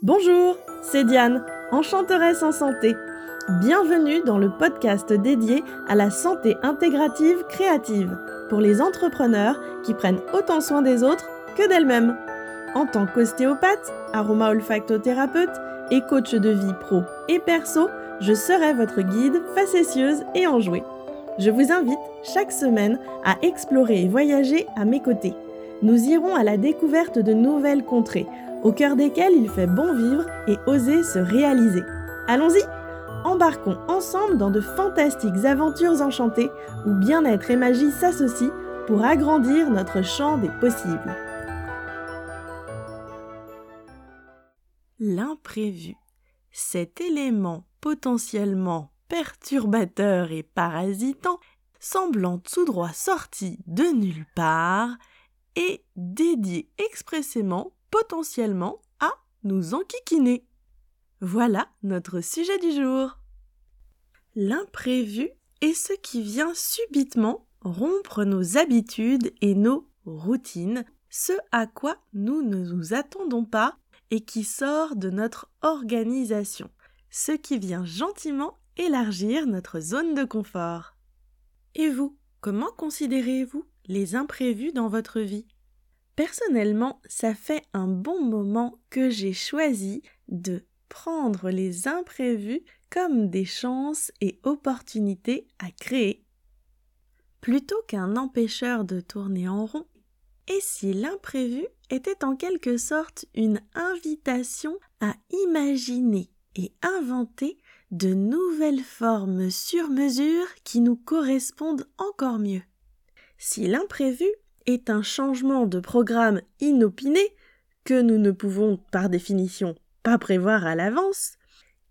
Bonjour, c'est Diane, enchanteresse en santé. Bienvenue dans le podcast dédié à la santé intégrative créative pour les entrepreneurs qui prennent autant soin des autres que d'elles-mêmes. En tant qu'ostéopathe, aroma-olfactothérapeute et coach de vie pro et perso, je serai votre guide facétieuse et enjouée. Je vous invite chaque semaine à explorer et voyager à mes côtés. Nous irons à la découverte de nouvelles contrées au cœur desquels il fait bon vivre et oser se réaliser. Allons-y Embarquons ensemble dans de fantastiques aventures enchantées où bien-être et magie s'associent pour agrandir notre champ des possibles. L'imprévu, cet élément potentiellement perturbateur et parasitant, semblant tout droit sorti de nulle part, est dédié expressément potentiellement à nous enquiquiner. Voilà notre sujet du jour. L'imprévu est ce qui vient subitement rompre nos habitudes et nos routines, ce à quoi nous ne nous attendons pas et qui sort de notre organisation, ce qui vient gentiment élargir notre zone de confort. Et vous, comment considérez-vous les imprévus dans votre vie? Personnellement, ça fait un bon moment que j'ai choisi de prendre les imprévus comme des chances et opportunités à créer. Plutôt qu'un empêcheur de tourner en rond, et si l'imprévu était en quelque sorte une invitation à imaginer et inventer de nouvelles formes sur mesure qui nous correspondent encore mieux? Si l'imprévu est un changement de programme inopiné que nous ne pouvons par définition pas prévoir à l'avance,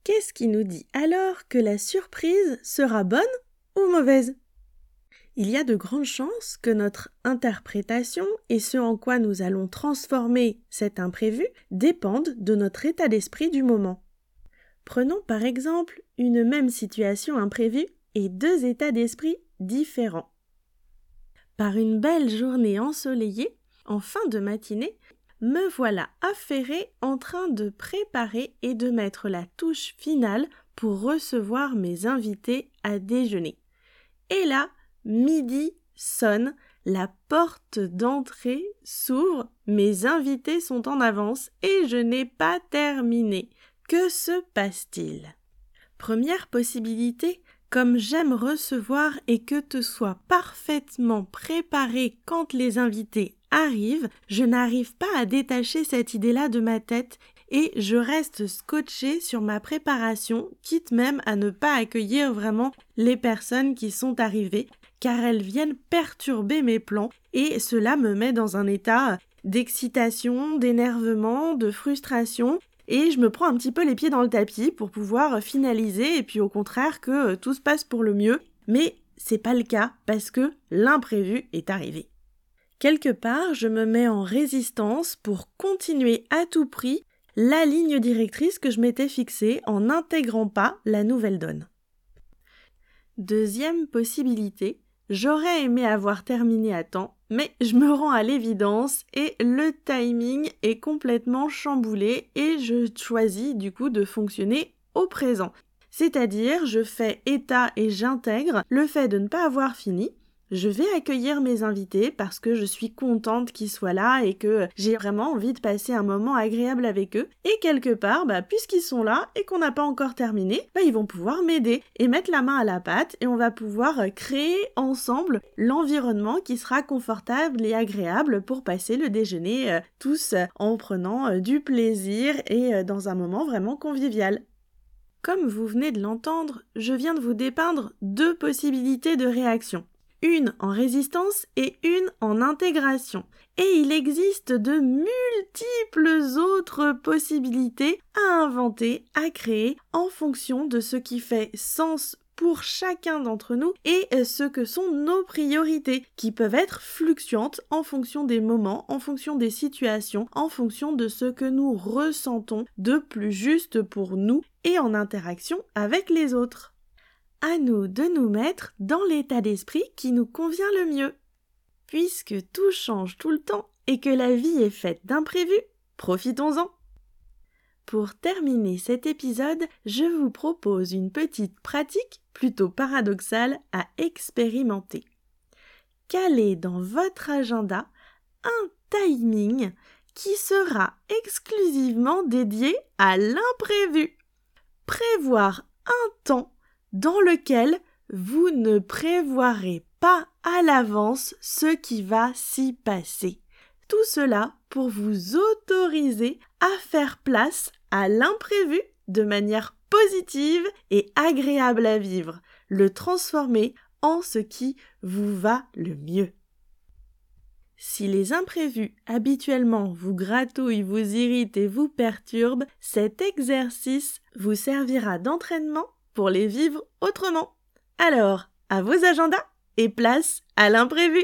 qu'est-ce qui nous dit alors que la surprise sera bonne ou mauvaise? Il y a de grandes chances que notre interprétation et ce en quoi nous allons transformer cet imprévu dépendent de notre état d'esprit du moment. Prenons par exemple une même situation imprévue et deux états d'esprit différents. Par une belle journée ensoleillée, en fin de matinée, me voilà affairée en train de préparer et de mettre la touche finale pour recevoir mes invités à déjeuner. Et là, midi sonne, la porte d'entrée s'ouvre, mes invités sont en avance et je n'ai pas terminé. Que se passe-t-il? Première possibilité, comme j'aime recevoir et que te sois parfaitement préparé quand les invités arrivent, je n'arrive pas à détacher cette idée-là de ma tête et je reste scotché sur ma préparation, quitte même à ne pas accueillir vraiment les personnes qui sont arrivées, car elles viennent perturber mes plans et cela me met dans un état d'excitation, d'énervement, de frustration et je me prends un petit peu les pieds dans le tapis pour pouvoir finaliser et puis au contraire que euh, tout se passe pour le mieux. Mais c'est pas le cas parce que l'imprévu est arrivé. Quelque part, je me mets en résistance pour continuer à tout prix la ligne directrice que je m'étais fixée en n'intégrant pas la nouvelle donne. Deuxième possibilité, j'aurais aimé avoir terminé à temps mais je me rends à l'évidence et le timing est complètement chamboulé et je choisis du coup de fonctionner au présent. C'est-à-dire je fais état et j'intègre le fait de ne pas avoir fini je vais accueillir mes invités parce que je suis contente qu'ils soient là et que j'ai vraiment envie de passer un moment agréable avec eux. Et quelque part, bah, puisqu'ils sont là et qu'on n'a pas encore terminé, bah, ils vont pouvoir m'aider et mettre la main à la pâte et on va pouvoir créer ensemble l'environnement qui sera confortable et agréable pour passer le déjeuner euh, tous en prenant euh, du plaisir et euh, dans un moment vraiment convivial. Comme vous venez de l'entendre, je viens de vous dépeindre deux possibilités de réaction une en résistance et une en intégration. Et il existe de multiples autres possibilités à inventer, à créer en fonction de ce qui fait sens pour chacun d'entre nous et ce que sont nos priorités qui peuvent être fluctuantes en fonction des moments, en fonction des situations, en fonction de ce que nous ressentons de plus juste pour nous et en interaction avec les autres à nous de nous mettre dans l'état d'esprit qui nous convient le mieux. Puisque tout change tout le temps et que la vie est faite d'imprévus, profitons-en. Pour terminer cet épisode, je vous propose une petite pratique plutôt paradoxale à expérimenter. Calez dans votre agenda un timing qui sera exclusivement dédié à l'imprévu. Prévoir un temps dans lequel vous ne prévoirez pas à l'avance ce qui va s'y passer. Tout cela pour vous autoriser à faire place à l'imprévu de manière positive et agréable à vivre, le transformer en ce qui vous va le mieux. Si les imprévus habituellement vous gratouillent, vous irritent et vous perturbent, cet exercice vous servira d'entraînement pour les vivre autrement. Alors, à vos agendas et place à l'imprévu.